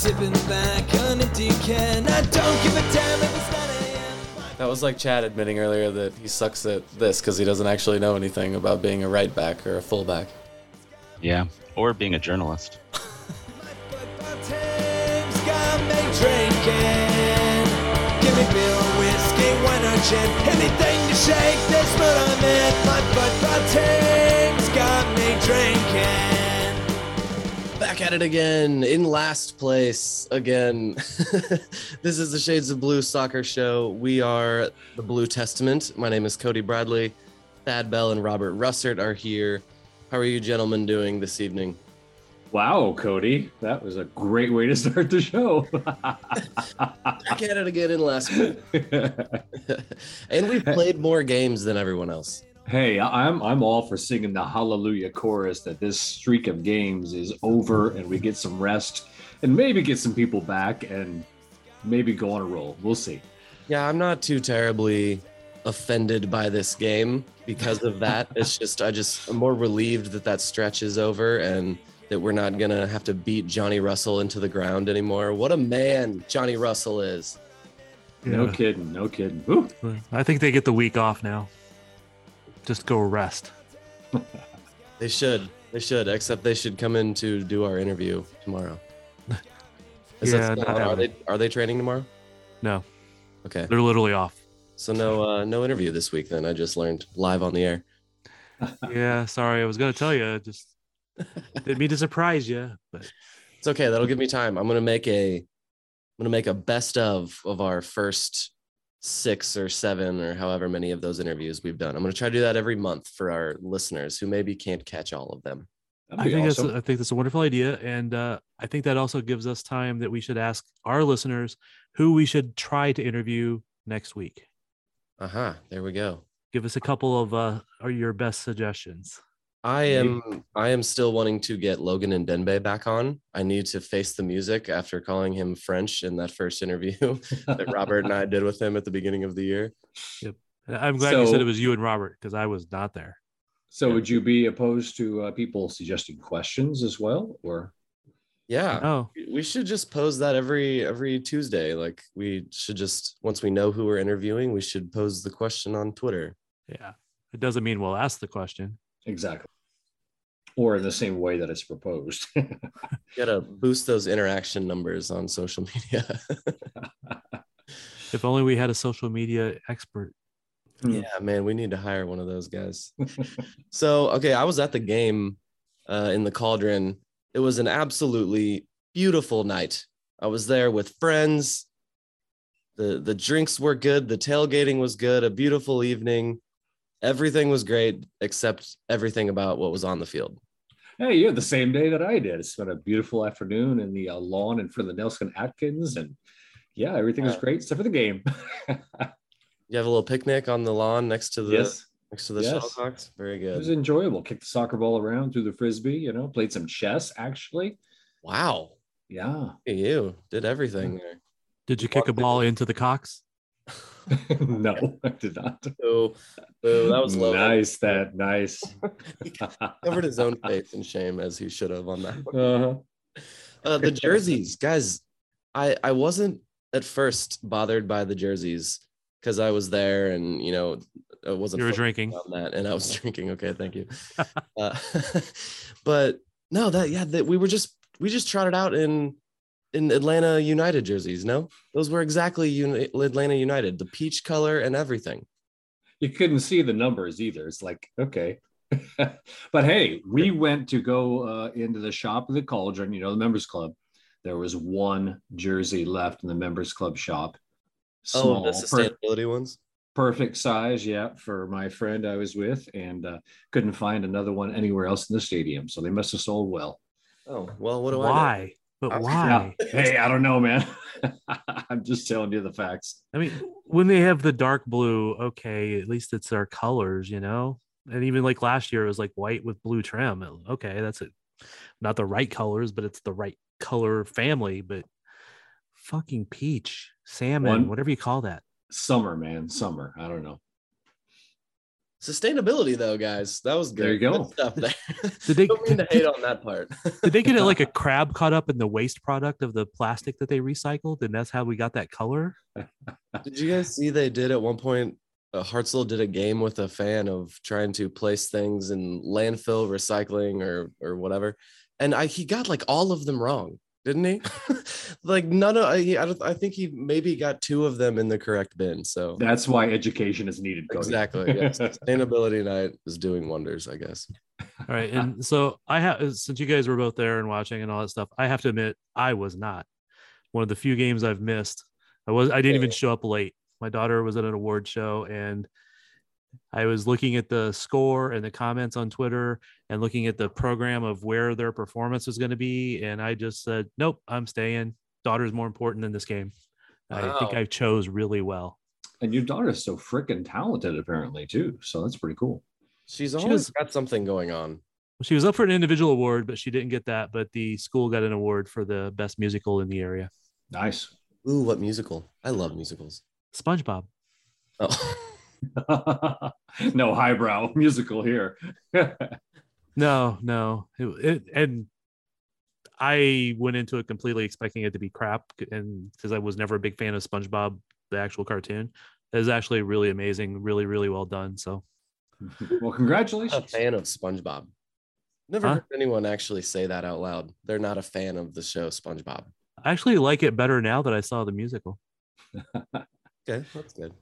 sipping back on a decan. I don't give a damn if it's 9 a.m. That was like Chad admitting earlier that he sucks at this because he doesn't actually know anything about being a right back or a fullback. Yeah. Or being a journalist. Football team's got me drinking. Give me beer, whiskey, wine or gin. Anything to shake this mood I'm in. My football team's got me drinking. At it again in last place again. this is the Shades of Blue soccer show. We are the Blue Testament. My name is Cody Bradley. Thad Bell and Robert Russert are here. How are you gentlemen doing this evening? Wow, Cody, that was a great way to start the show. Back at it again in last place. and we've played more games than everyone else. Hey, I'm I'm all for singing the Hallelujah chorus that this streak of games is over and we get some rest and maybe get some people back and maybe go on a roll. We'll see. Yeah, I'm not too terribly offended by this game because of that. it's just I just I'm more relieved that that stretch is over and that we're not gonna have to beat Johnny Russell into the ground anymore. What a man Johnny Russell is. No kidding, no kidding. Woo. I think they get the week off now. Just go rest. They should. They should. Except they should come in to do our interview tomorrow. Is Yeah, are they are they training tomorrow? No, Okay. they're literally off. So no uh no interview this week then. I just learned live on the air. Yeah, sorry. I was gonna tell you. Just didn't mean to surprise you, but It's okay. That'll give me time. I'm gonna make a I'm gonna make a best of of our first six or seven or however many of those interviews we've done. I'm gonna try to do that every month for our listeners who maybe can't catch all of them. I think awesome. that's I think that's a wonderful idea, and uh, I think that also gives us time that we should ask our listeners who we should try to interview next week. Uh-huh. There we go. Give us a couple of uh, are your best suggestions. I am I am still wanting to get Logan Ndenbe back on. I need to face the music after calling him French in that first interview that Robert and I did with him at the beginning of the year. And I'm glad you said it was you and Robert because I was not there. so would you be opposed to uh, people suggesting questions as well? Or Yeah. Oh, we should just pose that every every Tuesday. Like we should just once we know who we're interviewing, we should pose the question on Twitter. yeah. It doesn't mean we'll ask the question. Exactly. Or in the same way that it's proposed. gotta boost those interaction numbers on social media. If only we had a social media expert. Hmm. yeah, man, we need to hire one of those guys. so okay, I was at the game uh, in the Cauldron. It was an absolutely beautiful night. I was there with friends. the The drinks were good. The tailgating was good. A beautiful evening. Everything was great except everything about what was on the field. Hey, you had the same day that I did. It's been a beautiful afternoon in the uh, lawn in front of the Nelson Atkins, and yeah, everything was Yeah. great except for the game. You have a little picnic on the lawn next to the yes, next to the Yes. shuttlecocks. Very good. it was enjoyable. Kicked the soccer ball around through the frisbee. You know, played some chess. Actually, Wow, yeah, Look you did everything. Did you kick a ball into the Cox? no, I did not. So, so that was low. nice. That nice. Covered his own face in shame as he should have on that. uh-huh. Uh, the jerseys, guys. I I wasn't at first bothered by the jerseys because I was there and you know I wasn't You were drinking. on that and I was drinking. Okay, thank you. uh, but no, that yeah, that we were just we just trotted out in in Atlanta United jerseys. No, those were exactly Uni- Atlanta United, the peach color and everything. You couldn't see the numbers either. It's like okay. but hey, we went to go uh, into the shop of the Cauldron, you know, the members club. There was one jersey left in the members club shop. oh, the per- sustainability ones. perfect size, yeah, for my friend I was with, and uh, couldn't find another one anywhere else in the stadium. So they must have sold well. Oh well, what do I? Why? But I'm- why? Hey, I don't know, man. I'm just telling you the facts. I mean, when they have the dark blue, okay, at least it's their colors, you know. And even like last year, it was like white with blue trim. Okay, that's it. Not the right colors, but it's the right color family. But fucking peach, salmon, One- whatever you call that. Summer, man, summer. I don't know. Sustainability, though, guys, that was good. There you go. Good stuff there. Did they Don't mean to hate on that part. did they get it like a crab caught up in the waste product of the plastic that they recycled, and that's how we got that color? Did you guys see they did at one point? Uh, Hartzell did a game with a fan of trying to place things in landfill, recycling, or or whatever, and I he got like all of them wrong, didn't he? like none of I, he- I don't I think he maybe got two of them in the correct bin. So That's why education is needed. Cody. exactly, yeah. sustainability night is doing wonders, I guess. All right, and so I have since you guys were both there and watching and all that stuff, I have to admit I was not. One of the few games I've missed. I was I didn't even show up late. My daughter was at an award show and I was looking at the score and the comments on Twitter and looking at the program of where their performance was going to be and I just said, "Nope, I'm staying. Daughter's more important than this game." I think I chose really well. And your daughter's so freaking talented, apparently, too. So that's pretty cool. She's She always was- got something going on. She was up for an individual award, but she didn't get that. But the school got an award for the best musical in the area. Nice. Ooh, what musical? I love musicals. SpongeBob. Oh. no highbrow musical here. No, no. It, it, and I went into it completely expecting it to be crap, and because I was never a big fan of SpongeBob, the actual cartoon, it was actually really amazing, really, really well done. So well, a congratulations. fan of SpongeBob. Never Huh? heard anyone actually say that out loud. They're not a fan of the show SpongeBob. I actually like it better now that I saw the musical. Okay, that's good.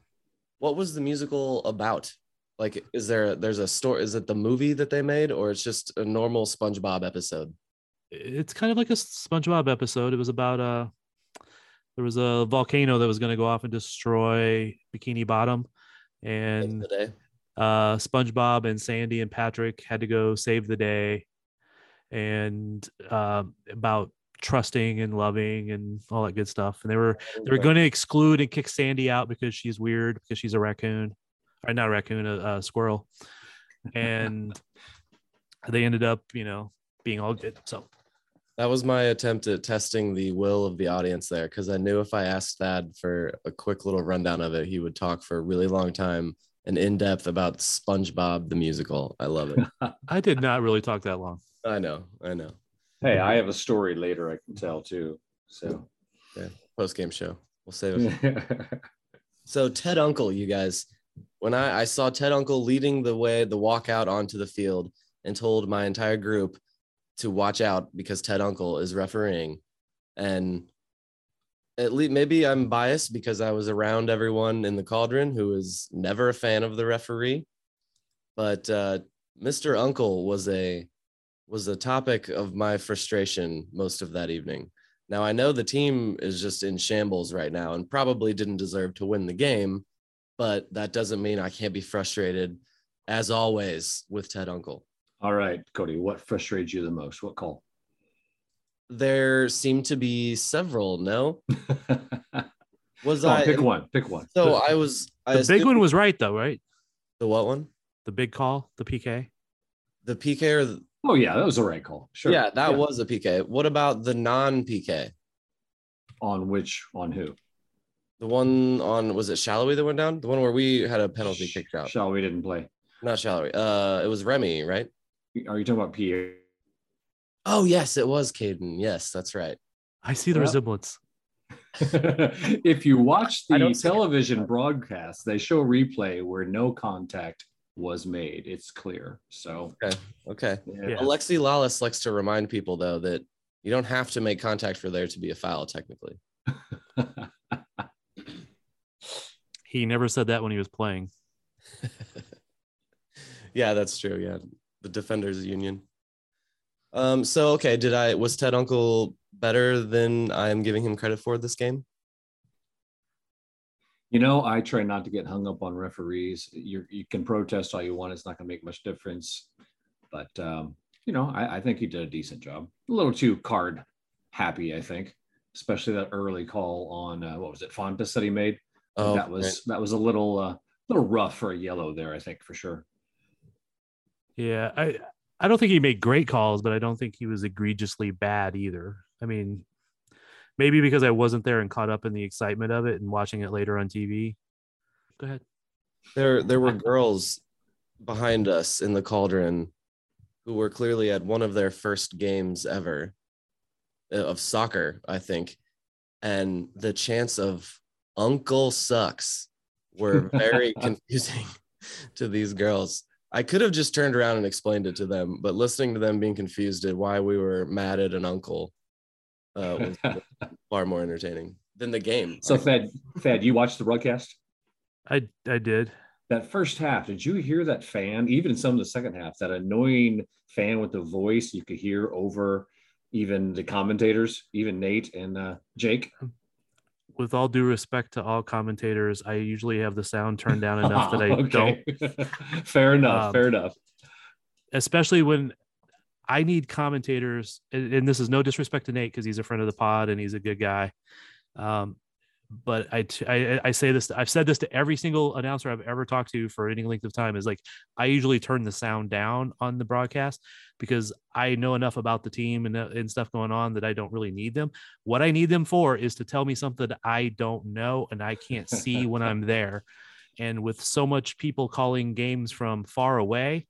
What was the musical about? Like, is there there's a story? Is it the movie that they made, or it's just a normal SpongeBob episode? It's kind of like a SpongeBob episode. It was about uh there was a volcano that was going to go off and destroy Bikini Bottom, and uh, SpongeBob and Sandy and Patrick had to go save the day, and um, about trusting and loving and all that good stuff. And they were they were going to exclude and kick Sandy out because she's weird because she's a raccoon, or not a raccoon, a, a squirrel, and they ended up, you know, being all good. So That was my attempt at testing the will of the audience there, because I knew if I asked Thad for a quick little rundown of it, he would talk for a really long time and in depth about SpongeBob the musical. I love it. I did not really talk that long. I know, I know. Hey, I have a story later I can tell too. So yeah, Post game show. We'll save it. So Ted Unkel, you guys, when I, I saw Ted Unkel leading the way, the walkout onto the field, and told my entire group to watch out because Ted Unkel is refereeing, and at least maybe I'm biased because I was around everyone in the cauldron who was never a fan of the referee, but uh, Mr. Unkel was a was the topic of my frustration most of that evening. Now I know the team is just in shambles right now and probably didn't deserve to win the game, but that doesn't mean I can't be frustrated as always with Ted Unkel. All right, Cody, what frustrates you the most? What call? There seem to be several, no? Was Come on, I pick one. Pick one. So I was I The big one was right though, right? the what one? The big call, the PK. The PK or the, Oh yeah, that was the right call. Sure. yeah, that was a PK. What about the non-PK? on which on who? The one on was it Salloi that went down? The one where we had a penalty Sh- kicked out. Salloi didn't play. Not Salloi. Uh it was Remy, right? Are you talking about Pierre? Oh yes, it was Kayden. Yes, that's right. I see the Well- resemblance. if you watch the don't it. television broadcast, they show replay where no contact was made. It's clear. So Okay. yeah. Yeah. Alexi Lalas likes to remind people though that you don't have to make contact for there to be a foul technically. He never said that when he was playing. yeah, that's true. Yeah. The defenders union. Um, so okay, did I was Ted Unkel better than I am giving him credit for this game? You know, I try not to get hung up on referees. You you can protest all you want; it's not going to make much difference. But um, you know, I, I think he did a decent job. A little too card happy, I think, especially that early call on uh, what was it, Fontas that he made. Oh, that was that was a little uh, little rough for a yellow there. I think for sure. Yeah, I I don't think he made great calls, but I don't think he was egregiously bad either. I mean, maybe because I wasn't there and caught up in the excitement of it and watching it later on TV. Go ahead. there there were girls behind us in the cauldron who were clearly at one of their first games ever uh, of soccer, I think. And the chants of Uncle Sucks were very confusing to these girls. I could have just turned around and explained it to them, but listening to them being confused at why we were mad at an uncle uh, was far more entertaining than the game. So Thad, Thad, you watched the broadcast? I I did. That first half, did you hear that fan? Even some of the second half, that annoying fan with the voice you could hear over even the commentators, even Nate and uh, Jake. With all due respect to all commentators, I usually have the sound turned down enough that I don't, don't. fair enough. Um, fair enough. especially when I need commentators. And, and this is no disrespect to Nate because he's a friend of the pod and he's a good guy. Um, but I say this I've said this to every single announcer I've ever talked to for any length of time is like I usually turn the sound down on the broadcast because I know enough about the team and, uh, and stuff going on that I don't really need them. What I need them for is to tell me something I don't know and I can't see when I'm there. And with so much people calling games from far away,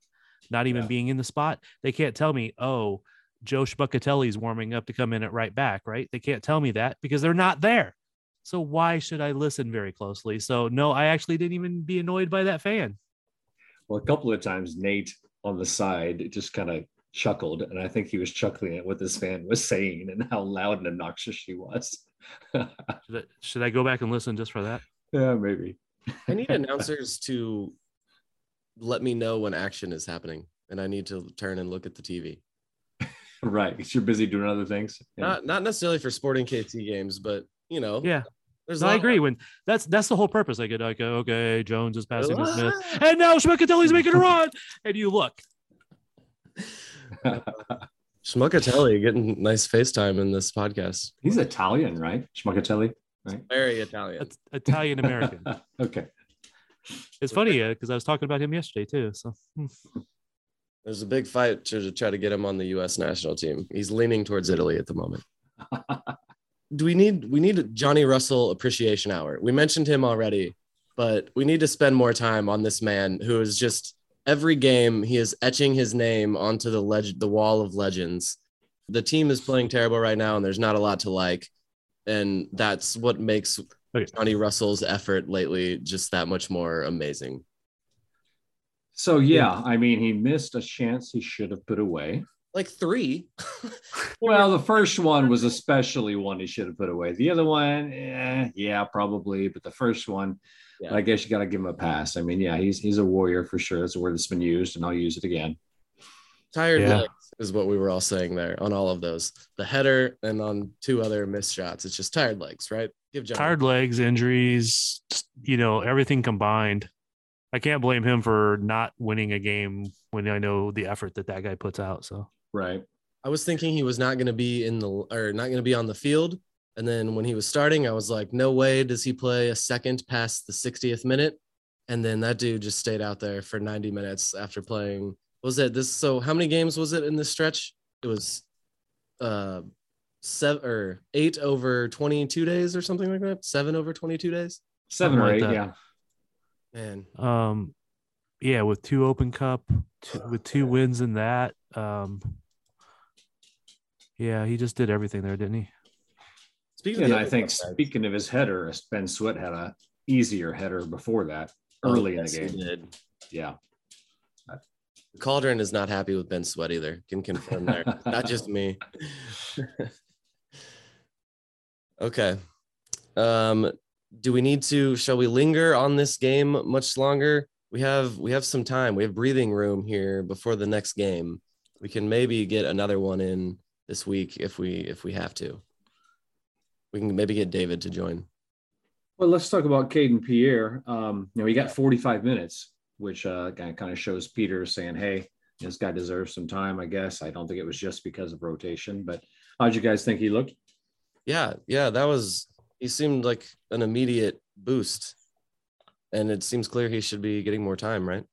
not even Yeah. being in the spot, they can't tell me, oh, Joe Schmuckatelli's warming up to come in at right back, right? They can't tell me that because they're not there. So why should I listen very closely? So no, I actually didn't even be annoyed by that fan. Well, a couple of times Nate on the side just kind of chuckled, and I think he was chuckling at what this fan was saying and how loud and obnoxious she was. Should I, should I go back and listen just for that? yeah, maybe. I need announcers to let me know when action is happening, and I need to turn and look at the TV. Right, 'cause you're busy doing other things. Yeah. Not not necessarily for Sporting KC games, but you know, Yeah, there's no, a I lot- agree. When that's that's the whole purpose. I get like, okay, Jones is passing to Smith, and now Schmuckatelli's making a run, and you look. Schmuckatelli getting nice FaceTime in this podcast. He's Italian, right? Schmuckatelli. right? Very Italian. That's Italian American. okay. It's funny because I was talking about him yesterday too. So hmm. There's a big fight to, to try to get him on the U.S. national team. He's leaning towards Italy at the moment. Do we need we need a Johnny Russell appreciation hour? We mentioned him already, but we need to spend more time on this man who is just every game he is etching his name onto the leg- the wall of legends. The team is playing terrible right now, and there's not a lot to like, and that's what makes Okay. Johnny Russell's effort lately just that much more amazing. So yeah, I mean, he missed a chance he should have put away. Like three. Well, the first one was especially one he should have put away. The other one, eh, yeah, probably, but the first one, Yeah. I guess you got to give him a pass. I mean, yeah, he's he's a warrior for sure. That's a word that's been used, and I'll use it again. Tired Yeah. legs is what we were all saying there on all of those. The header and on two other missed shots. It's just tired legs, right? Give Johnny. tired legs, injuries, you know, everything combined. I can't blame him for not winning a game when I know the effort that that guy puts out. So Right. I was thinking he was not going to be in the or not going to be on the field. And then when he was starting, I was like, no way does he play a second past the 60th minute. And then that dude just stayed out there for 90 minutes after playing. What Was it this? So how many games was it in this stretch? It was uh seven or eight over 22 days or something like that. Seven over 22 days. Seven Something or like eight, that. yeah. Man, um yeah, with two open cup, two, with two wins in that. Um yeah, he just did everything there, didn't he? speaking And the I think side, speaking of his header, Ben Sweat had a easier header before that, early yes, in the game. did. Yeah. Cauldron is not happy with Ben Sweat either. Can confirm there. not just me. okay. Um, do we need to shall we linger on this game much longer? We have we have some time. We have breathing room here before the next game. We can maybe get another one in this week if we if we have to. We can maybe get David to join. Well, let's talk about Kayden Pierre. Um, you know, he got 45 minutes, which uh, kind of shows Peter saying, "Hey, this guy deserves some time." I guess I don't think it was just because of rotation, but how'd you guys think he looked? Yeah, yeah, that was he seemed like an immediate boost. And it seems clear he should be getting more time, right?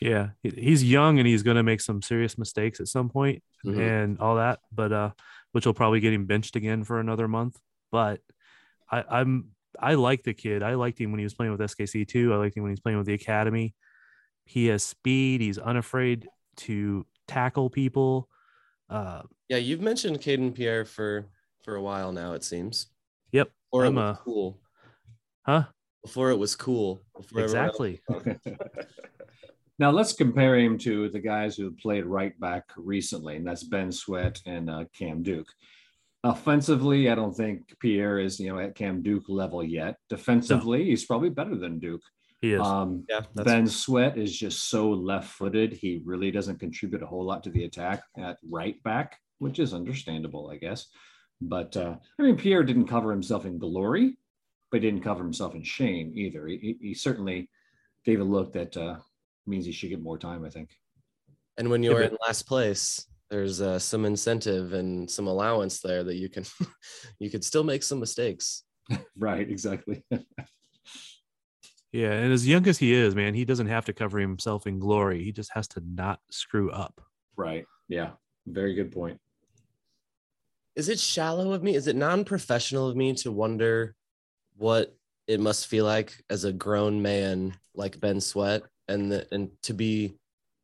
Yeah, he's young and he's going to make some serious mistakes at some point Mhm. and all that, but uh, which will probably get him benched again for another month. But I, I'm I like the kid. I liked him when he was playing with SKC too. I liked him when he was playing with the academy. He has speed. He's unafraid to tackle people. Uh, Yeah, you've mentioned Kayden Pierre for for a while now. It seems. yep. Or it I'm was a- cool. Huh? Before it was cool. Before Exactly. now let's compare him to the guys who played right back recently, and that's Ben Sweat and uh, Cam Duke. Offensively, I don't think Pierre is you know at Cam Duke level yet. Defensively, he's probably better than Duke. He is. Um, Yeah, that's ben Sweat is just so left-footed. He really doesn't contribute a whole lot to the attack at right back, which is understandable, I guess. But uh, I mean, Pierre didn't cover himself in glory, but he didn't cover himself in shame either. He, he- he certainly gave a look that uh, means he should get more time. I think. And when you're in last place, there's uh, some incentive and some allowance there that you can you could still make some mistakes. Right. Exactly. yeah. And as young as he is, man, he doesn't have to cover himself in glory. He just has to not screw up. right. Yeah. Very good point. Is it shallow of me? Is it non-professional of me to wonder what it must feel like as a grown man like Ben Sweat and the, and to be,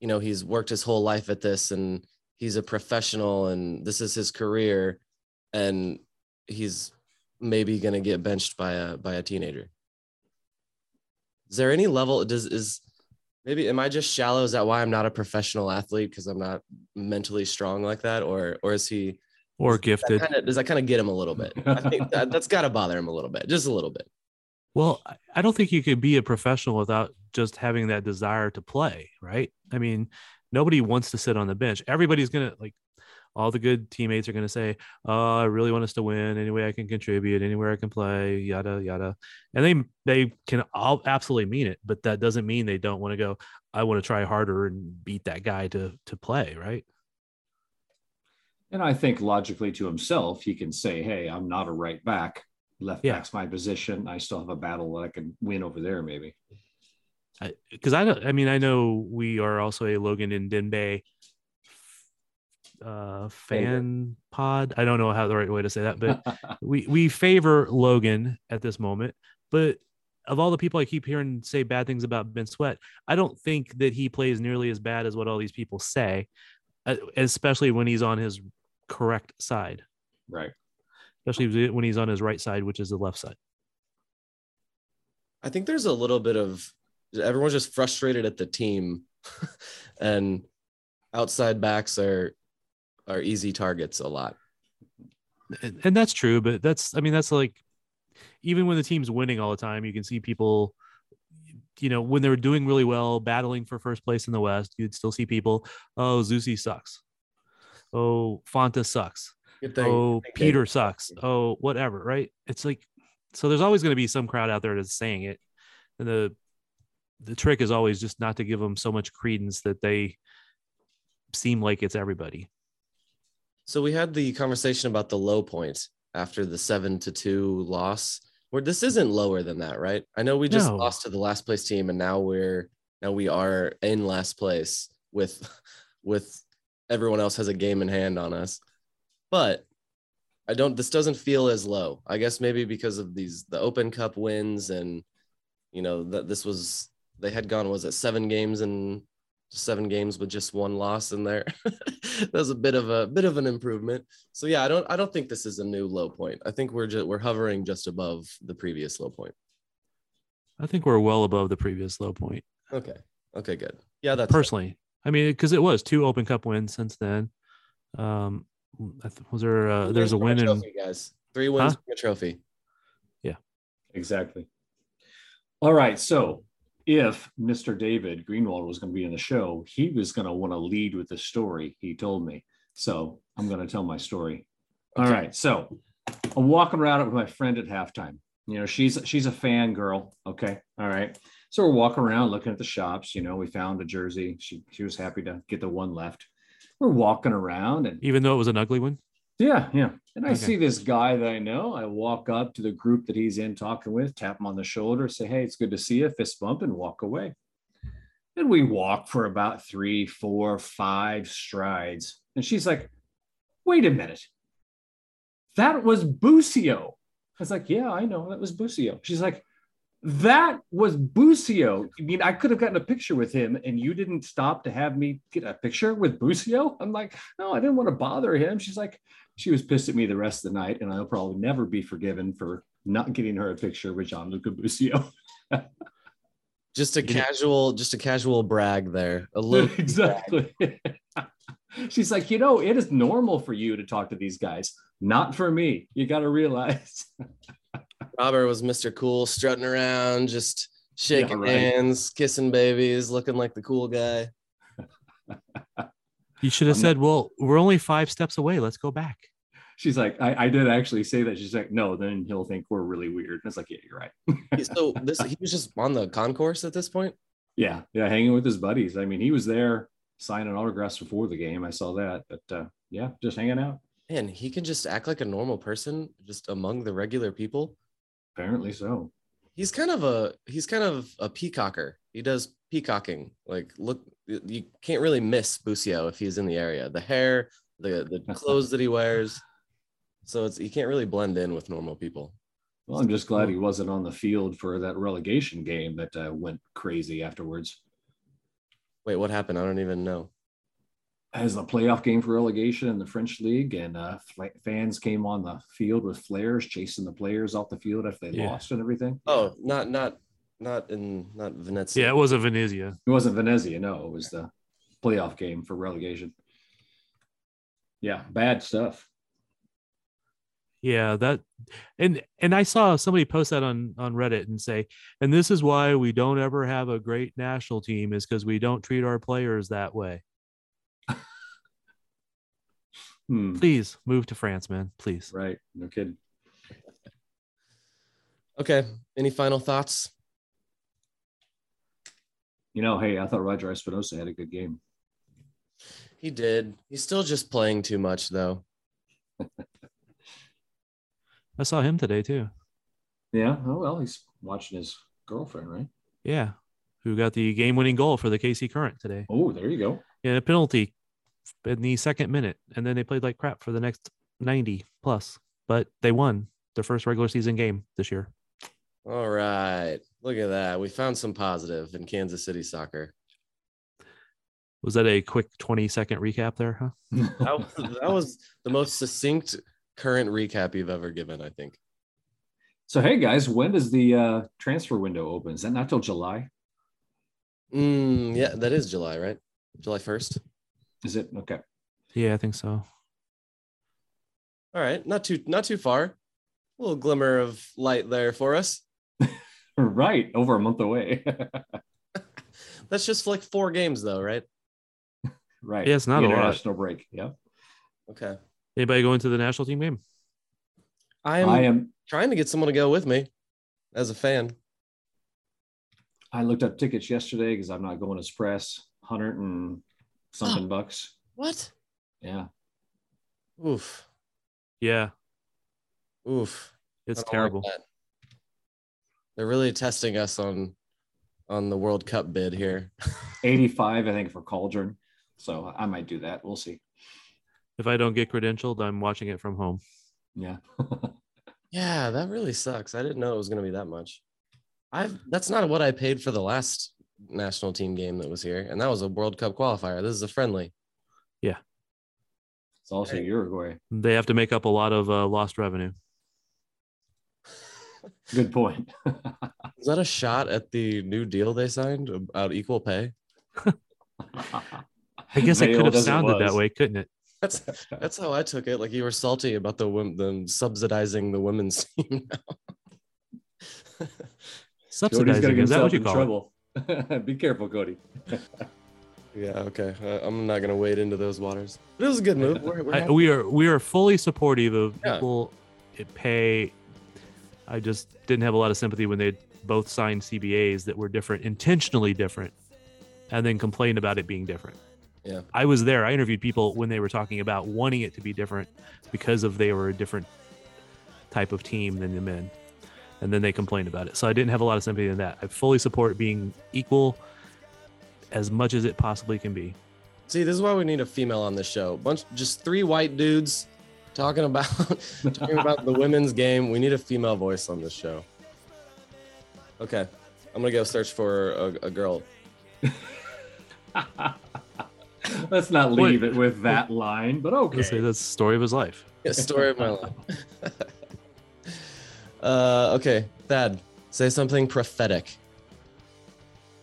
you know, he's worked his whole life at this and he's a professional and this is his career and he's maybe going to get benched by a by a teenager. Is there any level does is maybe am I just shallow is that why I'm not a professional athlete because I'm not mentally strong like that or or is he Or that gifted. kinda, does that kind of get him a little bit? I think that, that's got to bother him a little bit, just a little bit. Well, I don't think you could be a professional without just having that desire to play, right? I mean, nobody wants to sit on the bench. Everybody's gonna like all the good teammates are gonna say, "Oh, I really want us to win. Any way I can contribute, anywhere I can play, yada yada," and they they can all absolutely mean it, but that doesn't mean they don't want to go. I want to try harder and beat that guy to to play, right? And I think logically to himself, he can say, "Hey, I'm not a right back. Left Yeah. back's my position. I still have a battle that I can win over there, maybe." Because I, don't. I mean, I know we are also a Logan Ndenbe uh, fan pod. I don't know how the right way to say that, but we we favor Logan at this moment. But of all the people I keep hearing say bad things about Ben Sweat, I don't think that he plays nearly as bad as what all these people say, uh, especially when he's on his correct side, right. especially when he's on his right side, which is the left side. I think there's a little bit of everyone's just frustrated at the team, and outside backs are are easy targets a lot. and, and that's true but that's i mean that's like even when the team's winning all the time you can see people you know when they're doing really well battling for first place in the west you'd still see people oh zusi sucks. Oh fonta sucks. Good thing. oh peter they- sucks. Oh whatever right? It's like so there's always going to be some crowd out there that's saying it. And the the trick is always just not to give them so much credence that they seem like it's everybody So we had the conversation about the low point after the seven to two loss. Where this isn't lower than that, right? I know we just No. lost to the last place team, and now we're now we are in last place with with everyone else has a game in hand on us. But I don't. This doesn't feel as low. I guess maybe because of these the Open Cup wins, and you know that this was they had gone was it seven games and seven games with just one loss in there. that was a bit of a bit of an improvement. So yeah, I don't I don't think this is a new low point. I think we're just we're hovering just above the previous low point. i think we're well above the previous low point Okay. Okay, good. Yeah, that's personally. I mean, because it was two Open Cup wins since then. Um, was there? Uh, there's a wins win bring in. guys. Three wins Huh? a trophy. Yeah, exactly. All right. So if Mr. David Greenwald was going to be in the show, he was going to want to lead with the story he told me. So I'm going to tell my story. All Okay. right. So I'm walking around it with my friend at halftime. You know, she's she's a fan girl. Okay. All right. So we're walking around looking at the shops. You know, we found a jersey. She she was happy to get the one left. We're walking around and Even though it was an ugly one. Yeah, yeah. And I Okay. see this guy that I know. I walk up to the group that he's in talking with, tap him on the shoulder, say, Hey, it's good to see you, fist bump, and walk away. And we walk for about three, four, five strides. And she's like, Wait a minute. That was Busio. I was like, Yeah, I know. That was Busio. She's like, That was Busio. I mean, I could have gotten a picture with him, and you didn't stop to have me get a picture with Busio. I'm like, no, I didn't want to bother him. She's like, she was pissed at me the rest of the night, and I'll probably never be forgiven for not getting her a picture with Gianluca Busio. Just a casual, just a casual brag there. A little exactly. She's like, you know, it is normal for you to talk to these guys, not for me. You got to realize. Robert was Mr. Cool, strutting around, just shaking right. hands, kissing babies, looking like the cool guy. You should have I'm said, "Well, we're only five steps away. Let's go back." She's like, I, I did actually say that. She's like, no, then he'll think we're really weird. And it's like, yeah, you're right. So this he was just on the concourse at this point. yeah, yeah, hanging with his buddies. I mean, he was there signing autographs before the game. I saw that, but uh, yeah, just hanging out. Man, he can just act like a normal person, just among the regular people. Apparently so. He's kind of a he's kind of a peacocker. He does peacocking. Like look, you can't really miss Busio if he's in the area. The hair, the the clothes that he wears. So it's you can't really blend in with normal people. Well, I'm just glad he wasn't on the field for that relegation game that uh, went crazy afterwards. Wait, what happened? I don't even know. As the playoff game for relegation in the French league, and uh, fla- fans came on the field with flares, chasing the players off the field after they Yeah. lost and everything. Oh, not not not in not Venezia. Yeah, it was a Venezia. It wasn't Venezia, no, it was the playoff game for relegation. Yeah, bad stuff. Yeah, that and and I saw somebody post that on on Reddit and say, and this is why we don't ever have a great national team is because we don't treat our players that way. Hmm, Please move to France, man. Please. right, no kidding. Okay. Any final thoughts? You know, hey, I thought Roger Espinoza had a good game. He did. He's still just playing too much though. I saw him today too. Yeah, oh well, he's watching his girlfriend, right? Yeah, who got the game-winning goal for the KC Current today? Oh, there you go. Yeah, a penalty in the second minute, and then they played like crap for the next ninety plus, but they won their first regular season game this year. All right. Look at that. We found some positive in Kansas City soccer. Was that a quick twenty second recap there? Huh? That was, that was the most succinct current recap you've ever given, I think. so, hey guys, when does the uh, transfer window open? Is that not till July? Mm, yeah, that is July, right? July 1st. Is it okay? Yeah, I think so. All right. Not too not too far. A little glimmer of light there for us. Right, over a month away. That's just like four games though, right? right. Yeah, it's not The a lot. international break. Yeah, Okay. Anybody going to the national team game? I am, I am. trying to get someone to go with me as a fan. I looked up tickets yesterday because I'm not going to Express. Hundred and something oh. bucks. What? Yeah. Oof. Yeah, Oof. it's I don't like terrible. They're really testing us on on the World Cup bid here. 85, I think, for Cauldron. So I might do that. We'll see. if I don't get credentialed, I'm watching it from home. Yeah. Yeah, that really sucks. I didn't know it was going to be that much. I've that's not what I paid for the last national team game that was here, and that was a World Cup qualifier. This is a friendly. Yeah. It's also Hey. Uruguay. They have to make up a lot of uh, lost revenue. Good point. Is that a shot at the new deal they signed about equal pay? I guess it could have as it sounded that way, couldn't it? That's that's how I took it. Like you were salty about the wom- them subsidizing the women's team. now. Subsidizing. Is that what you in call it? Trouble. Be careful, Cody. yeah, okay. Uh, I'm not gonna wade into those waters. But it was a good move. We're, we're I, we are we are fully supportive of Yeah. equal pay. I just didn't have a lot of sympathy when they both signed CBAs that were different, intentionally different, and then complained about it being different. Yeah. I was there. I interviewed people when they were talking about wanting it to be different because of they were a different type of team than the men, and then they complained about it. So I didn't have a lot of sympathy in that. I fully support being equal as much as it possibly can be. See, this is why we need a female on this show. Bunch, just three white dudes talking about talking about the women's game. We need a female voice on this show. Okay, I'm gonna go search for a, a girl. Let's not leave it with that line, but okay. Let's say that's the story of his life. Yeah, story of my life. uh, okay, Thad, say something prophetic.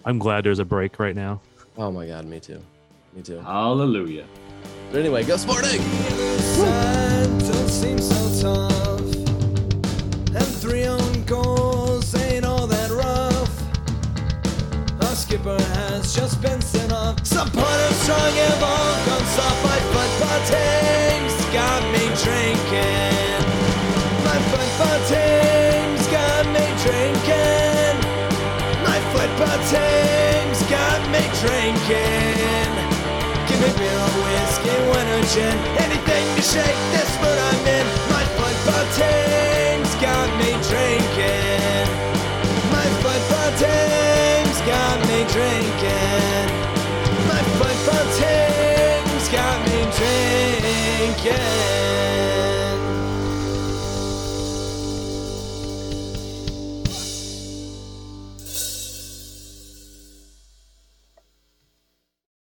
I'm glad there's a break right now. Oh my God, me too. Me too. Hallelujah. But anyway, go Sporting! Don't seem so tough. And three on goals ain't all that rough. Our skipper has just been sent off. Some punter strong and ball gone soft. My football team's got me drinking. Team's got me drinking. My football team's got me drinking. Give me beer or whiskey, wine or gin, anything to shake this mood I'm in. My football team's got me drinking. My football team's got me drinking. My football team's got me drinking.